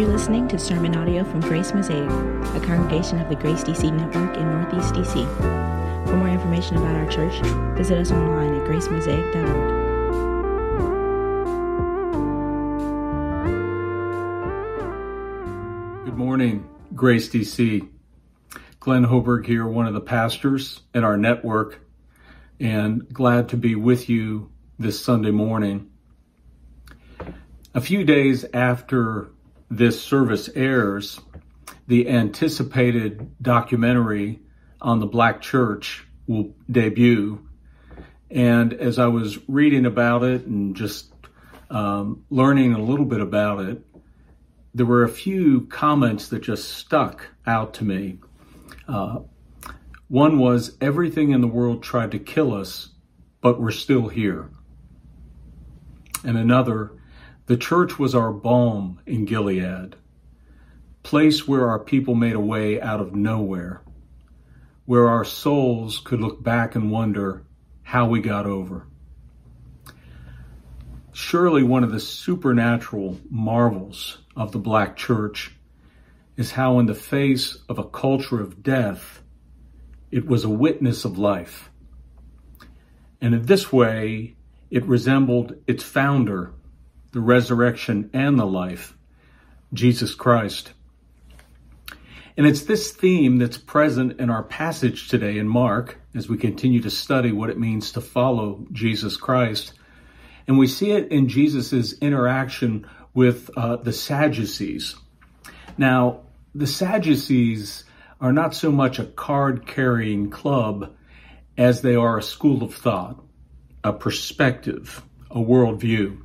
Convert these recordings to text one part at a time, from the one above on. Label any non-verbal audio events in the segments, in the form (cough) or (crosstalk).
You're listening to sermon audio from Grace Mosaic, a congregation of the Grace DC Network in Northeast DC. For more information about our church, visit us online at gracemosaic.org. Good morning, Grace DC. Glenn Hoberg here, one of the pastors in our network, and glad to be with you this Sunday morning. A few days after this service airs, the anticipated documentary on the Black Church will debut. And as I was reading about it and just um, learning a little bit about it, there were a few comments that just stuck out to me. Uh, one was everything in the world tried to kill us, but we're still here. And another, the church was our balm in Gilead, place where our people made a way out of nowhere, where our souls could look back and wonder how we got over. Surely one of the supernatural marvels of the black church is how in the face of a culture of death, it was a witness of life. And in this way, it resembled its founder, the resurrection, and the life, Jesus Christ. And it's this theme that's present in our passage today in Mark as we continue to study what it means to follow Jesus Christ. And we see it in Jesus' interaction with uh, the Sadducees. Now, the Sadducees are not so much a card carrying club as they are a school of thought, a perspective, a worldview.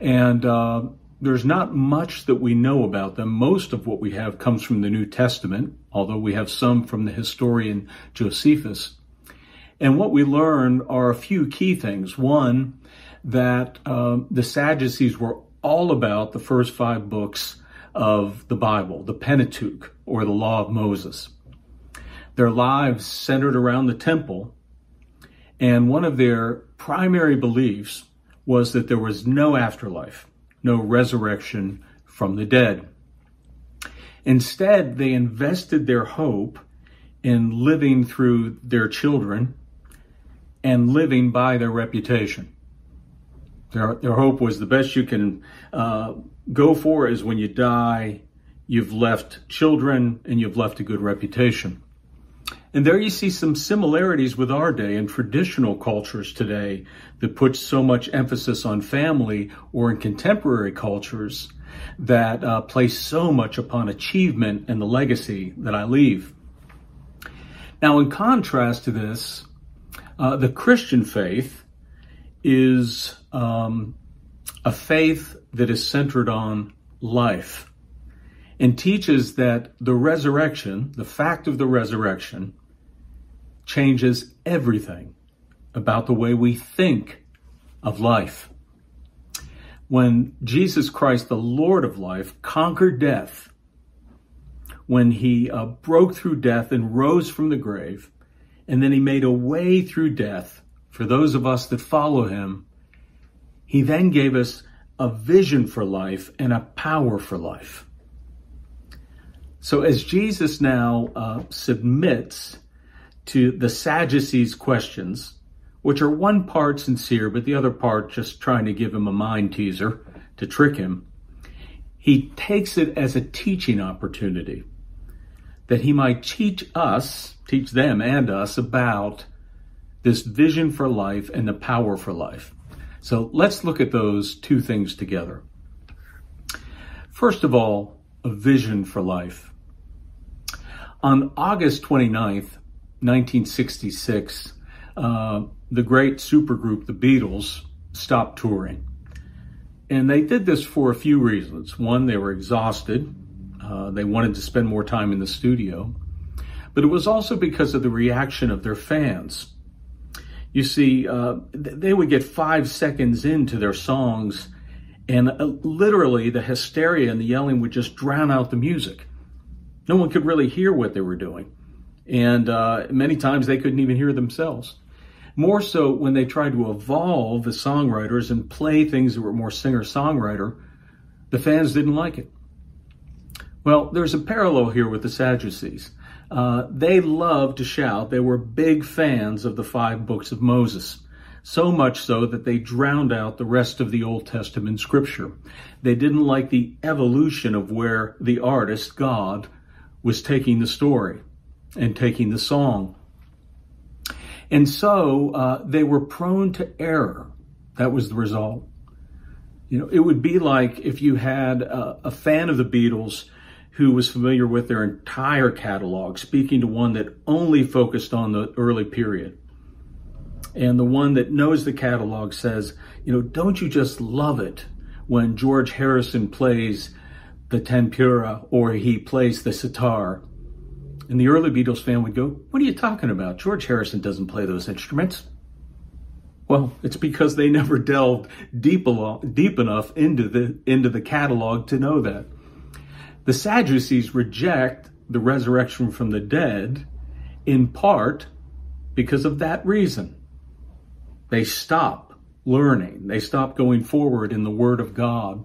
And uh, there's not much that we know about them. Most of what we have comes from the New Testament, although we have some from the historian Josephus. And what we learn are a few key things. One, that uh, the Sadducees were all about the first five books of the Bible, the Pentateuch, or the Law of Moses. Their lives centered around the temple, and one of their primary beliefs was that there was no afterlife, no resurrection from the dead. Instead, they invested their hope in living through their children and living by their reputation. Their, their hope was the best you can uh, go for is when you die, you've left children and you've left a good reputation. And there you see some similarities with our day and traditional cultures today that put so much emphasis on family or in contemporary cultures that uh, place so much upon achievement and the legacy that I leave. Now, in contrast to this, uh, the Christian faith is um, a faith that is centered on life and teaches that the resurrection, the fact of the resurrection, changes everything about the way we think of life. When Jesus Christ, the Lord of life, conquered death, when he uh, broke through death and rose from the grave, and then he made a way through death for those of us that follow him, he then gave us a vision for life and a power for life. So as Jesus now uh, submits to the Sadducees' questions, which are one part sincere, but the other part just trying to give him a mind teaser to trick him, he takes it as a teaching opportunity that he might teach us, teach them and us about this vision for life and the power for life. So let's look at those two things together. First of all, a vision for life. On August 29th, 1966, uh, the great supergroup, the Beatles, stopped touring. And they did this for a few reasons. One, they were exhausted. Uh, they wanted to spend more time in the studio. But it was also because of the reaction of their fans. You see, uh, they would get five seconds into their songs, and uh, literally the hysteria and the yelling would just drown out the music. No one could really hear what they were doing. And uh, many times they couldn't even hear themselves. More so when they tried to evolve as songwriters and play things that were more singer songwriter, the fans didn't like it. Well, there's a parallel here with the Sadducees. Uh, they loved to shout. They were big fans of the five books of Moses. So much so that they drowned out the rest of the Old Testament scripture. They didn't like the evolution of where the artist, God, was taking the story and taking the song. And so uh, they were prone to error. That was the result. You know, it would be like if you had a, a fan of the Beatles who was familiar with their entire catalog, speaking to one that only focused on the early period. And the one that knows the catalog says, you know, don't you just love it when George Harrison plays the tanpura or he plays the sitar? And the early Beatles fan would go, what are you talking about? George Harrison doesn't play those instruments. Well, it's because they never delved deep, deep enough into the, into the catalog to know that. The Sadducees reject the resurrection from the dead in part because of that reason. They stop learning, they stop going forward in the Word of God.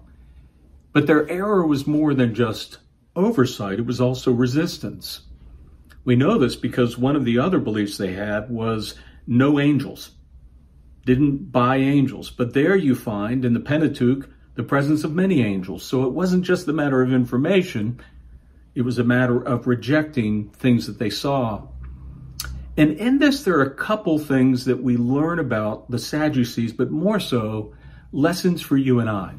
But their error was more than just oversight, it was also resistance. We know this because one of the other beliefs they had was no angels, didn't buy angels. But there you find in the Pentateuch the presence of many angels. So it wasn't just a matter of information, it was a matter of rejecting things that they saw. And in this, there are a couple things that we learn about the Sadducees, but more so, lessons for you and I.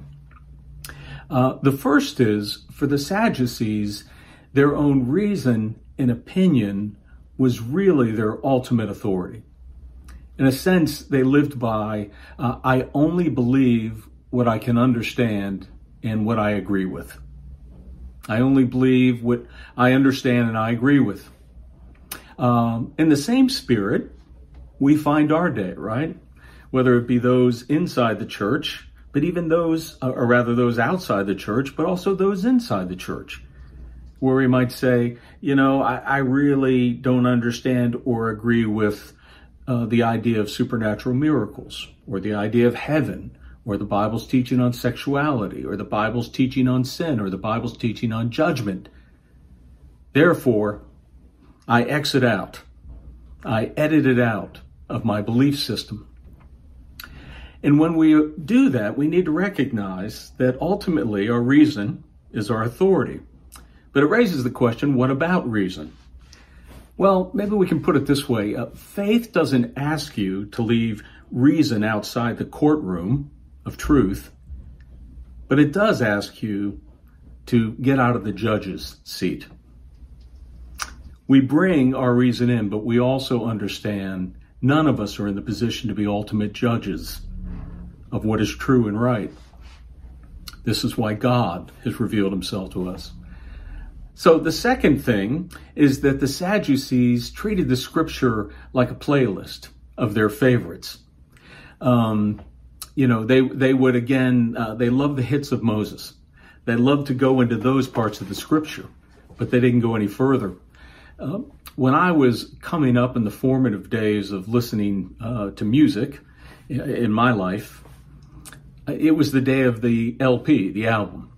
Uh, the first is for the Sadducees, their own reason and opinion was really their ultimate authority. In a sense, they lived by, uh, I only believe what I can understand and what I agree with. I only believe what I understand and I agree with. Um, in the same spirit, we find our day, right? Whether it be those inside the church, but even those, uh, or rather those outside the church, but also those inside the church, where we might say, you know, I, I really don't understand or agree with uh, the idea of supernatural miracles or the idea of heaven or the Bible's teaching on sexuality, or the Bible's teaching on sin, or the Bible's teaching on judgment. Therefore, I exit out. I edit it out of my belief system. And when we do that, we need to recognize that ultimately our reason is our authority. But it raises the question what about reason? Well, maybe we can put it this way uh, faith doesn't ask you to leave reason outside the courtroom of truth, but it does ask you to get out of the judge's seat. We bring our reason in, but we also understand none of us are in the position to be ultimate judges of what is true and right. This is why God has revealed himself to us. So the second thing is that the Sadducees treated the scripture like a playlist of their favorites. Um, you know, they they would again uh, they love the hits of Moses. They loved to go into those parts of the scripture, but they didn't go any further. Uh, when I was coming up in the formative days of listening uh, to music in my life, it was the day of the LP, the album.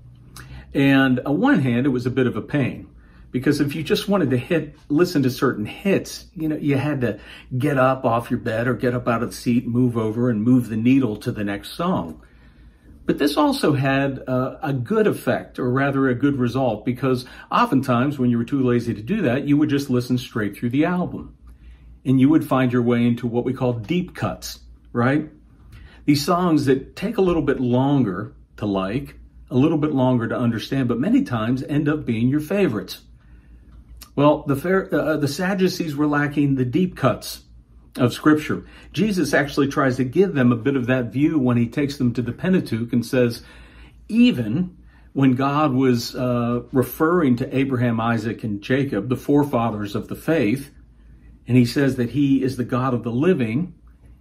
And on one hand, it was a bit of a pain because if you just wanted to hit listen to certain hits you know you had to get up off your bed or get up out of the seat move over and move the needle to the next song but this also had uh, a good effect or rather a good result because oftentimes when you were too lazy to do that you would just listen straight through the album. And you would find your way into what we call deep cuts right? These songs that take a little bit longer to like a little bit longer to understand but many times end up being your favorites. Well, the, uh, the Sadducees were lacking the deep cuts of Scripture. Jesus actually tries to give them a bit of that view when he takes them to the Pentateuch and says, even when God was uh, referring to Abraham, Isaac, and Jacob, the forefathers of the faith, and he says that he is the God of the living,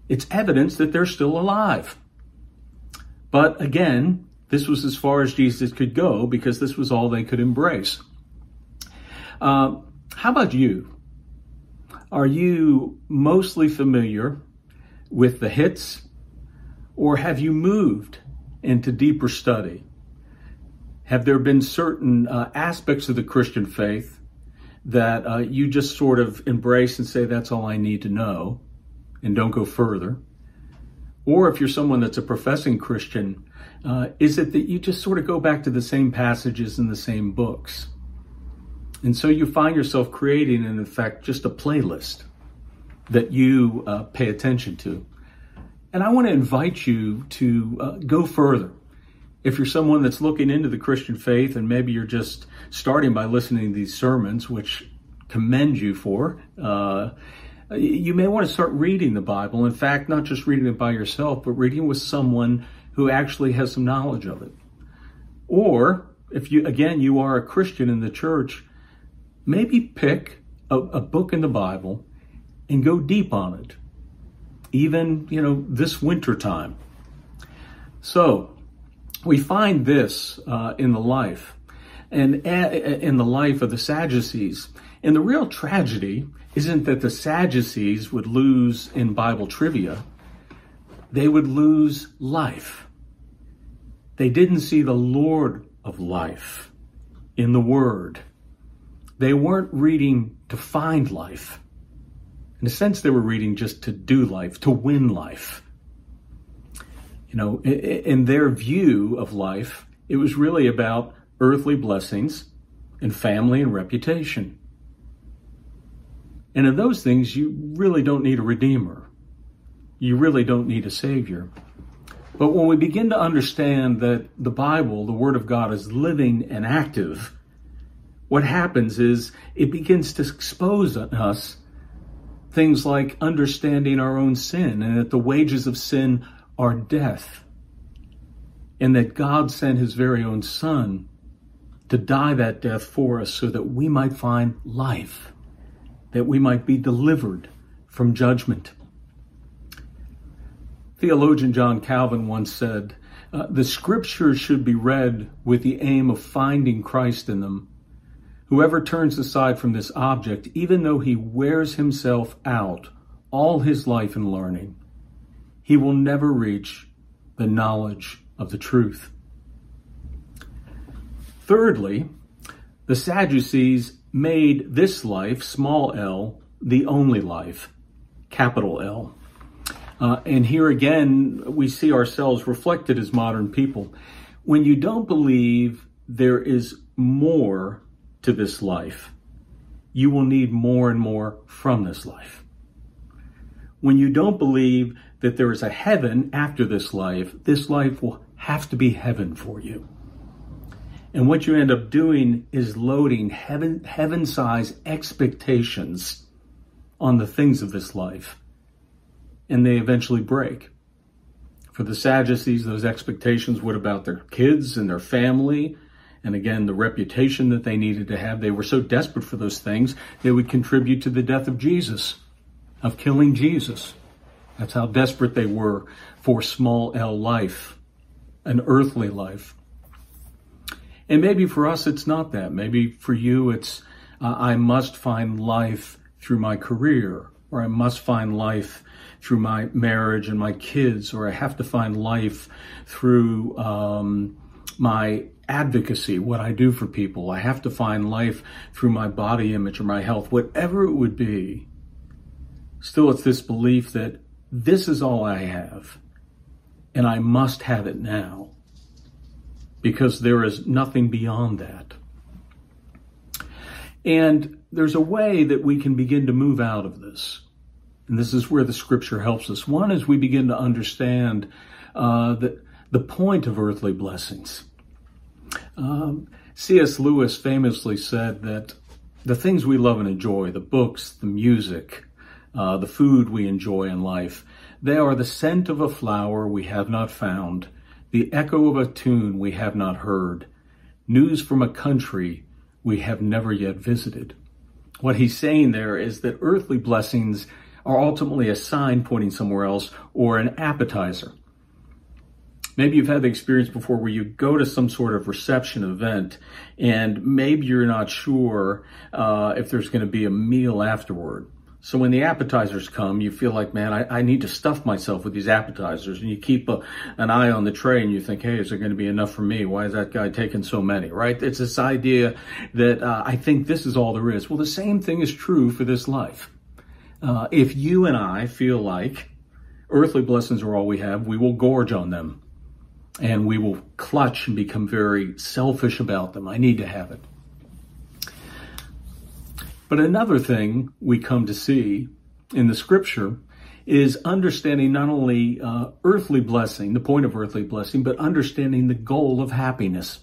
it's evidence that they're still alive. But again, this was as far as Jesus could go because this was all they could embrace. Uh, how about you? Are you mostly familiar with the hits, or have you moved into deeper study? Have there been certain uh, aspects of the Christian faith that uh, you just sort of embrace and say, that's all I need to know, and don't go further? Or if you're someone that's a professing Christian, uh, is it that you just sort of go back to the same passages in the same books? And so you find yourself creating, in effect, just a playlist that you uh, pay attention to. And I want to invite you to uh, go further. If you're someone that's looking into the Christian faith and maybe you're just starting by listening to these sermons, which commend you for, uh, you may want to start reading the Bible. In fact, not just reading it by yourself, but reading with someone who actually has some knowledge of it. Or if you, again, you are a Christian in the church, maybe pick a, a book in the Bible and go deep on it, even, you know, this winter time. So we find this uh, in the life and in the life of the Sadducees. And the real tragedy isn't that the Sadducees would lose in Bible trivia. They would lose life. They didn't see the Lord of life in the Word. They weren't reading to find life. In a sense, they were reading just to do life, to win life. You know, in their view of life, it was really about earthly blessings and family and reputation. And in those things, you really don't need a redeemer. You really don't need a savior. But when we begin to understand that the Bible, the Word of God, is living and active, what happens is it begins to expose us things like understanding our own sin and that the wages of sin are death. And that God sent his very own Son to die that death for us so that we might find life, that we might be delivered from judgment. Theologian John Calvin once said, uh, The scriptures should be read with the aim of finding Christ in them. Whoever turns aside from this object, even though he wears himself out all his life in learning, he will never reach the knowledge of the truth. Thirdly, the Sadducees made this life, small l, the only life, capital L. Uh, and here again, we see ourselves reflected as modern people. When you don't believe there is more to this life, you will need more and more from this life. When you don't believe that there is a heaven after this life, this life will have to be heaven for you. And what you end up doing is loading heaven, heaven size expectations on the things of this life and they eventually break. For the Sadducees, those expectations what about their kids and their family, and again, the reputation that they needed to have. They were so desperate for those things, they would contribute to the death of Jesus, of killing Jesus. That's how desperate they were for small L life, an earthly life. And maybe for us, it's not that. Maybe for you, it's uh, I must find life through my career, or I must find life through my marriage and my kids, or I have to find life through um, my advocacy, what I do for people. I have to find life through my body image or my health, whatever it would be. Still, it's this belief that this is all I have, and I must have it now because there is nothing beyond that. And there's a way that we can begin to move out of this. And this is where the scripture helps us. One is we begin to understand uh, that the point of earthly blessings. Um, C.S. Lewis famously said that the things we love and enjoy, the books, the music, uh, the food we enjoy in life, they are the scent of a flower we have not found, the echo of a tune we have not heard, news from a country we have never yet visited. What he's saying there is that earthly blessings are ultimately a sign pointing somewhere else or an appetizer. Maybe you've had the experience before where you go to some sort of reception event and maybe you're not sure uh, if there's going to be a meal afterward. So when the appetizers come, you feel like, man, I, I need to stuff myself with these appetizers. And you keep a, an eye on the tray and you think, hey, is there going to be enough for me? Why is that guy taking so many, right? It's this idea that uh, I think this is all there is. Well, the same thing is true for this life. Uh, if you and I feel like earthly blessings are all we have, we will gorge on them and we will clutch and become very selfish about them. I need to have it. But another thing we come to see in the scripture is understanding not only uh, earthly blessing, the point of earthly blessing, but understanding the goal of happiness.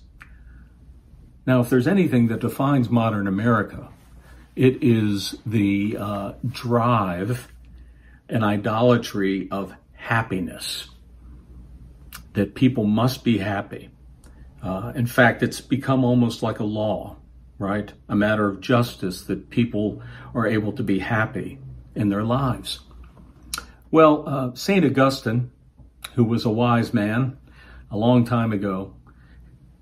Now, if there's anything that defines modern America, it is the uh, drive and idolatry of happiness. That people must be happy. Uh, in fact, it's become almost like a law right? A matter of justice that people are able to be happy in their lives. Well, uh, St. Augustine, who was a wise man a long time ago,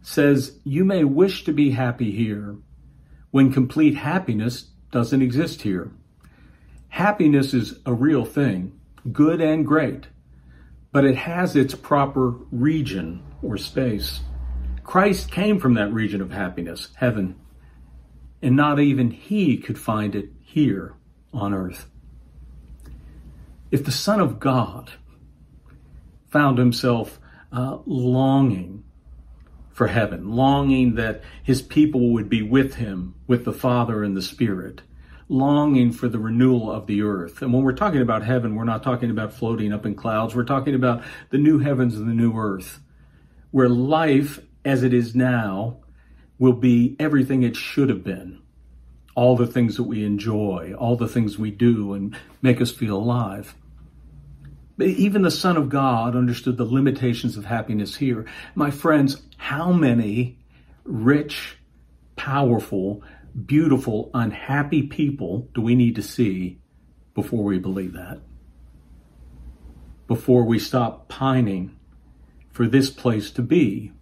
says, You may wish to be happy here when complete happiness doesn't exist here. Happiness is a real thing, good and great, but it has its proper region or space. Christ came from that region of happiness, heaven and not even he could find it here on earth. If the Son of God found himself uh, longing for heaven, longing that his people would be with him, with the Father and the Spirit, longing for the renewal of the earth. And when we're talking about heaven, we're not talking about floating up in clouds. We're talking about the new heavens and the new earth, where life as it is now will be everything it should have been. All the things that we enjoy, all the things we do and make us feel alive. But even the Son of God understood the limitations of happiness here. My friends, how many rich, powerful, beautiful, unhappy people do we need to see before we believe that? Before we stop pining for this place to be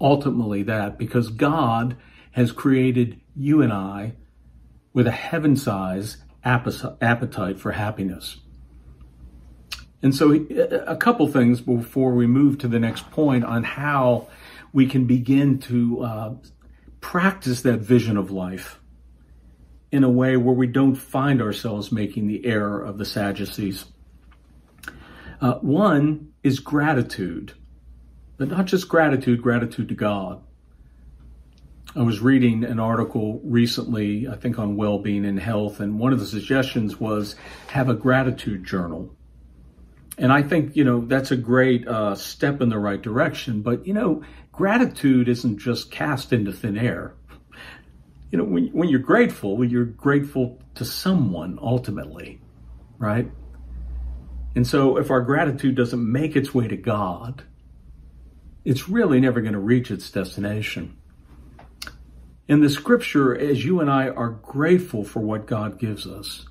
ultimately that because God has created you and I with a heaven size appetite for happiness. And so, a couple things before we move to the next point on how we can begin to uh, practice that vision of life in a way where we don't find ourselves making the error of the Sadducees. Uh, one is gratitude. But not just gratitude, gratitude to God. I was reading an article recently, I think on well-being and health, and one of the suggestions was have a gratitude journal. And I think, you know, that's a great uh, step in the right direction. But, you know, gratitude isn't just cast into thin air. You know, when, when you're grateful, you're grateful to someone ultimately, right? And so if our gratitude doesn't make its way to God, it's really never going to reach its destination. In the scripture, as you and I are grateful for what God gives us,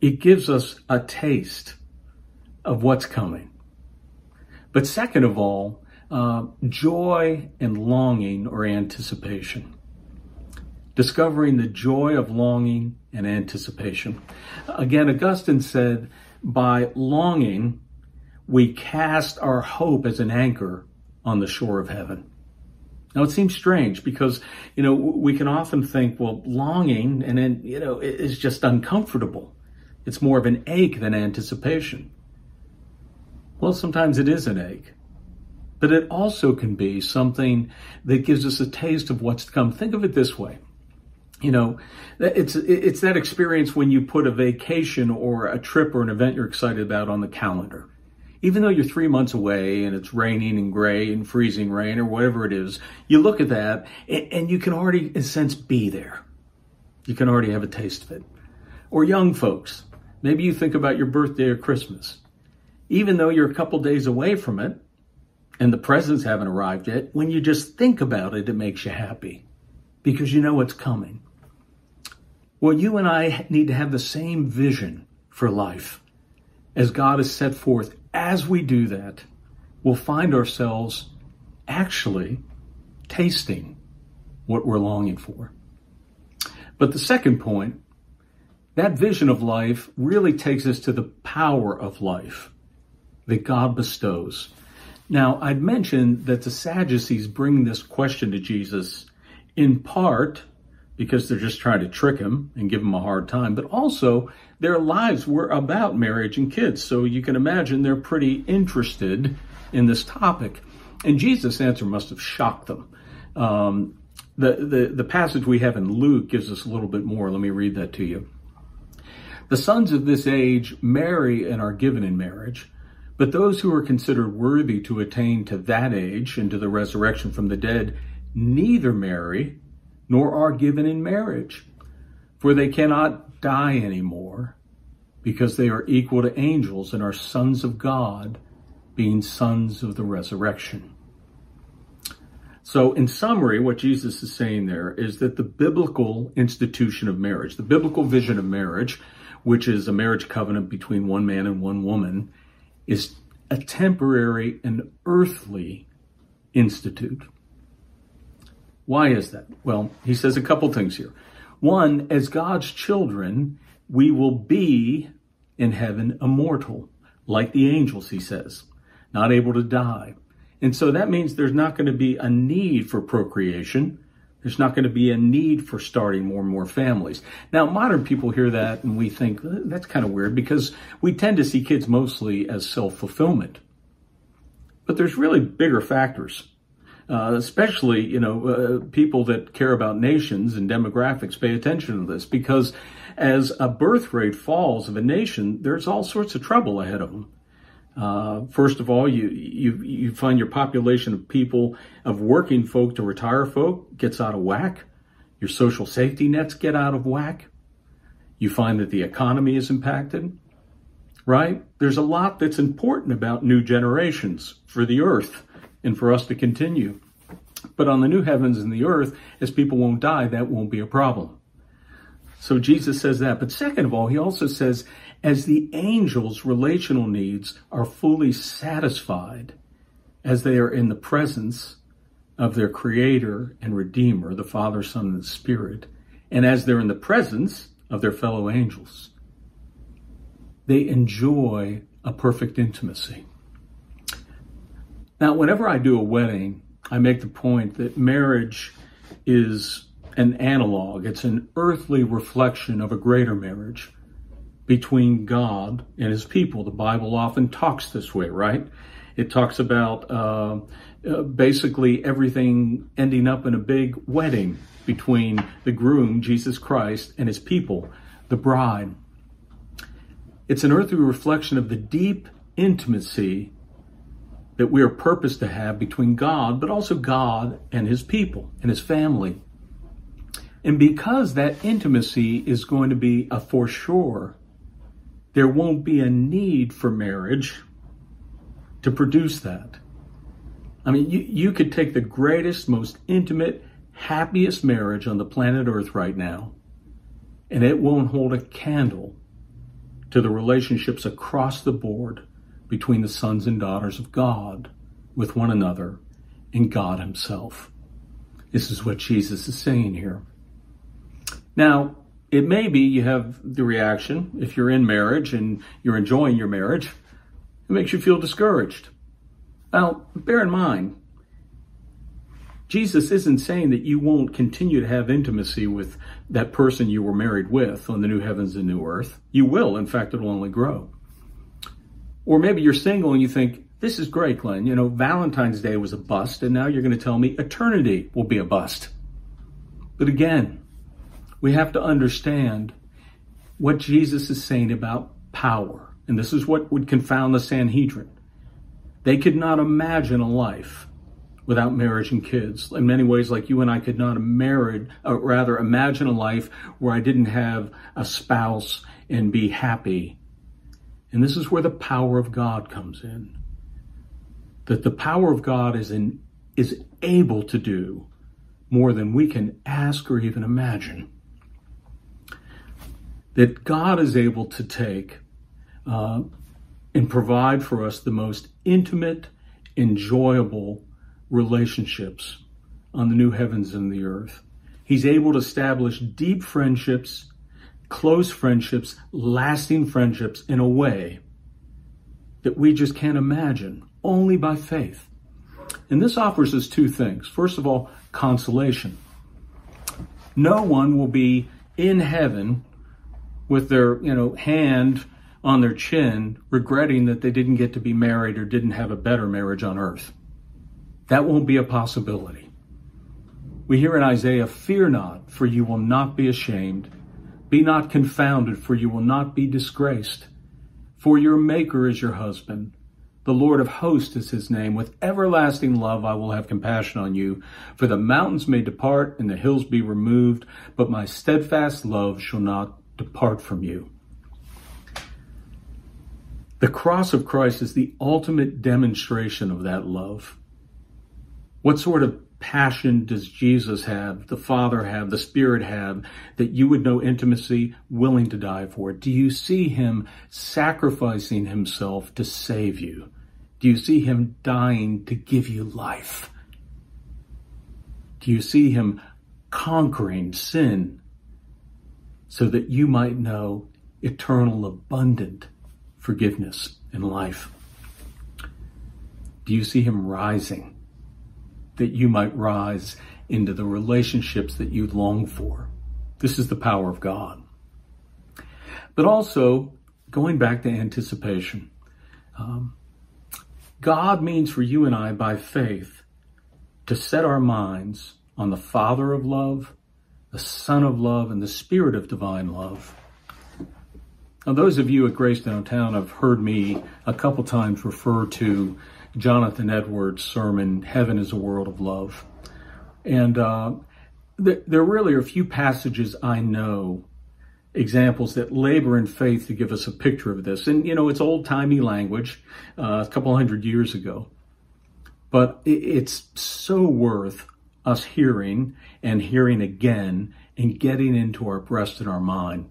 it gives us a taste of what's coming. But second of all, uh, joy and longing or anticipation. Discovering the joy of longing and anticipation. Again, Augustine said, by longing, we cast our hope as an anchor on the shore of heaven. Now it seems strange because, you know, we can often think, well, longing and then, you know, is just uncomfortable. It's more of an ache than anticipation. Well, sometimes it is an ache, but it also can be something that gives us a taste of what's to come. Think of it this way. You know, it's, it's that experience when you put a vacation or a trip or an event you're excited about on the calendar even though you're three months away and it's raining and gray and freezing rain or whatever it is, you look at that and, you can already, in a sense, be there. You can already have a taste of it. Or young folks, maybe you think about your birthday or Christmas. Even though you're a couple days away from it and the presents haven't arrived yet, when you just think about it, it makes you happy because you know what's coming. Well, you and I need to have the same vision for life as God has set forth as we do that, we'll find ourselves actually tasting what we're longing for. But the second point that vision of life really takes us to the power of life that God bestows. Now, I'd mentioned that the Sadducees bring this question to Jesus in part because they're just trying to trick him and give him a hard time, but also their lives were about marriage and kids. So you can imagine they're pretty interested in this topic. And Jesus' answer must have shocked them. Um, the, the, the passage we have in Luke gives us a little bit more. Let me read that to you. The sons of this age marry and are given in marriage, but those who are considered worthy to attain to that age and to the resurrection from the dead neither marry nor are given in marriage, for they cannot die anymore, because they are equal to angels and are sons of God, being sons of the resurrection. So, in summary, what Jesus is saying there is that the biblical institution of marriage, the biblical vision of marriage, which is a marriage covenant between one man and one woman, is a temporary and earthly institute. Why is that? Well, he says a couple things here. One, as God's children, we will be in heaven immortal, like the angels, he says, not able to die. And so that means there's not going to be a need for procreation. There's not going to be a need for starting more and more families. Now, modern people hear that and we think that's kind of weird because we tend to see kids mostly as self fulfillment. But there's really bigger factors uh, especially you know uh, people that care about nations and demographics pay attention to this because as a birth rate falls of a nation, there's all sorts of trouble ahead of them. Uh, first of all, you, you you find your population of people of working folk to retire folk gets out of whack. Your social safety nets get out of whack. You find that the economy is impacted. Right? There's a lot that's important about new generations for the earth and for us to continue. But on the new heavens and the earth, as people won't die, that won't be a problem. So Jesus says that. But second of all, he also says, as the angels' relational needs are fully satisfied as they are in the presence of their creator and redeemer, the Father, Son, and the Spirit, and as they're in the presence of their fellow angels, they enjoy a perfect intimacy. Now, whenever I do a wedding, I make the point that marriage is an analog, it's an earthly reflection of a greater marriage between God and his people. The Bible often talks this way, right? It talks about uh, uh, basically everything ending up in a big wedding between the groom, Jesus Christ, and his people, the bride. It's an earthly reflection of the deep intimacy that we are purposed to have between God, but also God and his people and his family. And because that intimacy is going to be a for sure, there won't be a need for marriage to produce that. I mean, you, you could take the greatest, most intimate, happiest marriage on the planet Earth right now, and it won't hold a candle to the relationships across the board between the sons and daughters of God with one another and God Himself. This is what Jesus is saying here. Now, it may be you have the reaction, if you're in marriage and you're enjoying your marriage, it makes you feel discouraged. Now, bear in mind, Jesus isn't saying that you won't continue to have intimacy with that person you were married with on the new heavens and new earth. You will. In fact, it'll only grow. Or maybe you're single and you think, this is great, Glenn. You know, Valentine's Day was a bust, and now you're going to tell me eternity will be a bust. But again, we have to understand what Jesus is saying about power. And this is what would confound the Sanhedrin. They could not imagine a life without marriage and kids. In many ways, like you and I could not married, or rather imagine a life where I didn't have a spouse and be happy and this is where the power of God comes in. That the power of God is in, is able to do more than we can ask or even imagine. That God is able to take uh, and provide for us the most intimate, enjoyable relationships on the new heavens and the earth. He's able to establish deep friendships close friendships, lasting friendships in a way that we just can't imagine, only by faith. And this offers us two things. First of all, consolation. No one will be in heaven with their, you know, hand on their chin regretting that they didn't get to be married or didn't have a better marriage on earth. That won't be a possibility. We hear in Isaiah, Fear not, for you will not be ashamed. Be not confounded, for you will not be disgraced. For your Maker is your husband. The Lord of hosts is his name. With everlasting love I will have compassion on you. For the mountains may depart and the hills be removed, but my steadfast love shall not depart from you. The cross of Christ is the ultimate demonstration of that love. What sort of passion does Jesus have, the Father have, the Spirit have, that you would know intimacy, willing to die for? Do you see Him sacrificing Himself to save you? Do you see Him dying to give you life? Do you see Him conquering sin so that you might know eternal, abundant forgiveness and life? Do you see Him rising? that you might rise into the relationships that you long for. This is the power of God. But also, going back to anticipation, um, God means for you and I, by faith, to set our minds on the Father of love, the Son of love, and the Spirit of divine love. Now, those of you at Grace Downtown have heard me a couple times refer to Jonathan Edwards' sermon, Heaven is a World of Love. And uh, th- there really are a few passages I know, examples that labor in faith to give us a picture of this. And, you know, it's old timey language, uh, a couple hundred years ago. But it's so worth us hearing and hearing again and getting into our breast and our mind.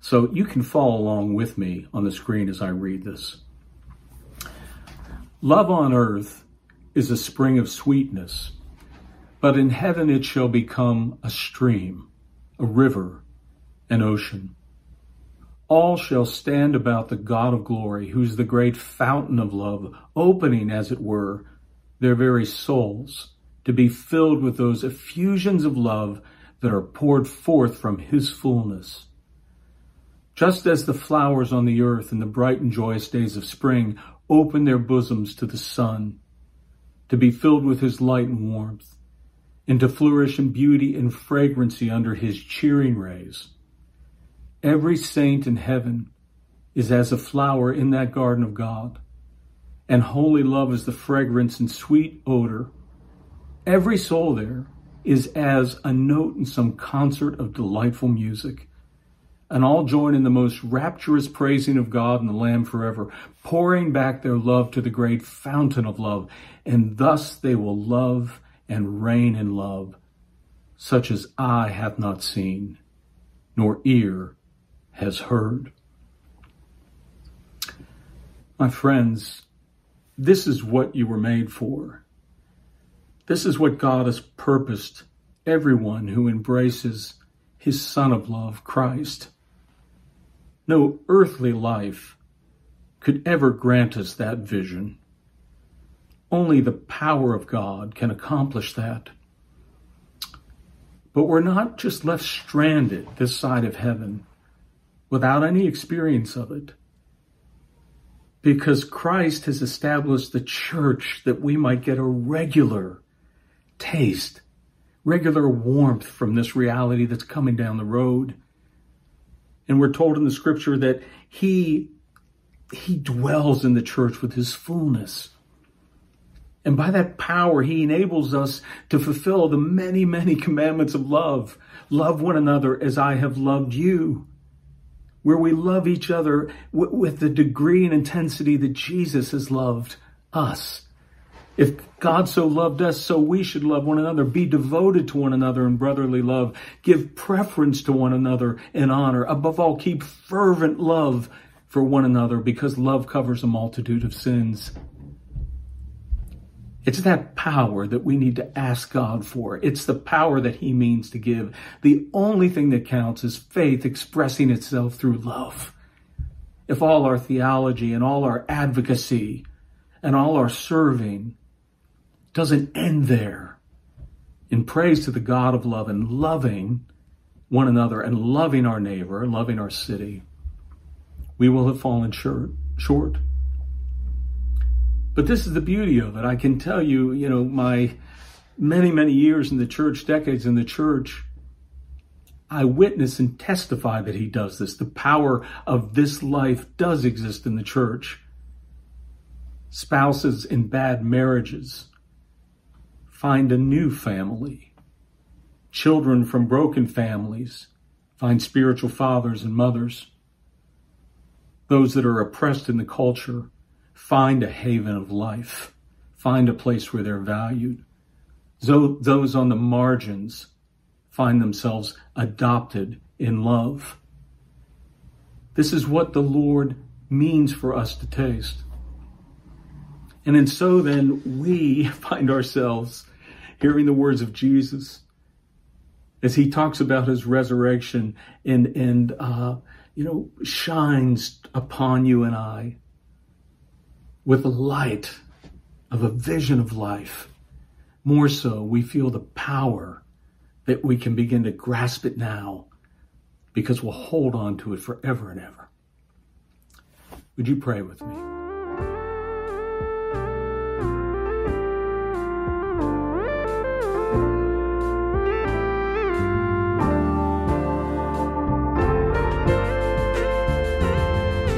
So you can follow along with me on the screen as I read this. Love on earth is a spring of sweetness, but in heaven it shall become a stream, a river, an ocean. All shall stand about the God of glory, who's the great fountain of love, opening, as it were, their very souls to be filled with those effusions of love that are poured forth from his fullness. Just as the flowers on the earth in the bright and joyous days of spring open their bosoms to the sun, to be filled with his light and warmth, and to flourish in beauty and fragrancy under his cheering rays. Every saint in heaven is as a flower in that garden of God, and holy love is the fragrance and sweet odor. Every soul there is as a note in some concert of delightful music and all join in the most rapturous praising of God and the Lamb forever, pouring back their love to the great fountain of love, and thus they will love and reign in love, such as eye hath not seen, nor ear has heard. My friends, this is what you were made for. This is what God has purposed everyone who embraces his Son of love, Christ. No earthly life could ever grant us that vision. Only the power of God can accomplish that. But we're not just left stranded this side of heaven without any experience of it. Because Christ has established the church that we might get a regular taste, regular warmth from this reality that's coming down the road. And we're told in the scripture that he, he dwells in the church with his fullness. And by that power, he enables us to fulfill the many, many commandments of love. Love one another as I have loved you. Where we love each other with the degree and intensity that Jesus has loved us. If God so loved us, so we should love one another. Be devoted to one another in brotherly love. Give preference to one another in honor. Above all, keep fervent love for one another because love covers a multitude of sins. It's that power that we need to ask God for. It's the power that He means to give. The only thing that counts is faith expressing itself through love. If all our theology and all our advocacy and all our serving doesn't end there in praise to the God of love and loving one another and loving our neighbor and loving our city, we will have fallen short. But this is the beauty of it. I can tell you, you know, my many, many years in the church, decades in the church, I witness and testify that he does this. The power of this life does exist in the church. Spouses in bad marriages find a new family. Children from broken families find spiritual fathers and mothers. Those that are oppressed in the culture find a haven of life, find a place where they're valued. Those on the margins find themselves adopted in love. This is what the Lord means for us to taste. And in so then we (laughs) find ourselves hearing the words of Jesus as he talks about his resurrection and, and, uh, you know, shines upon you and I with the light of a vision of life. More so, we feel the power that we can begin to grasp it now because we'll hold on to it forever and ever. Would you pray with me?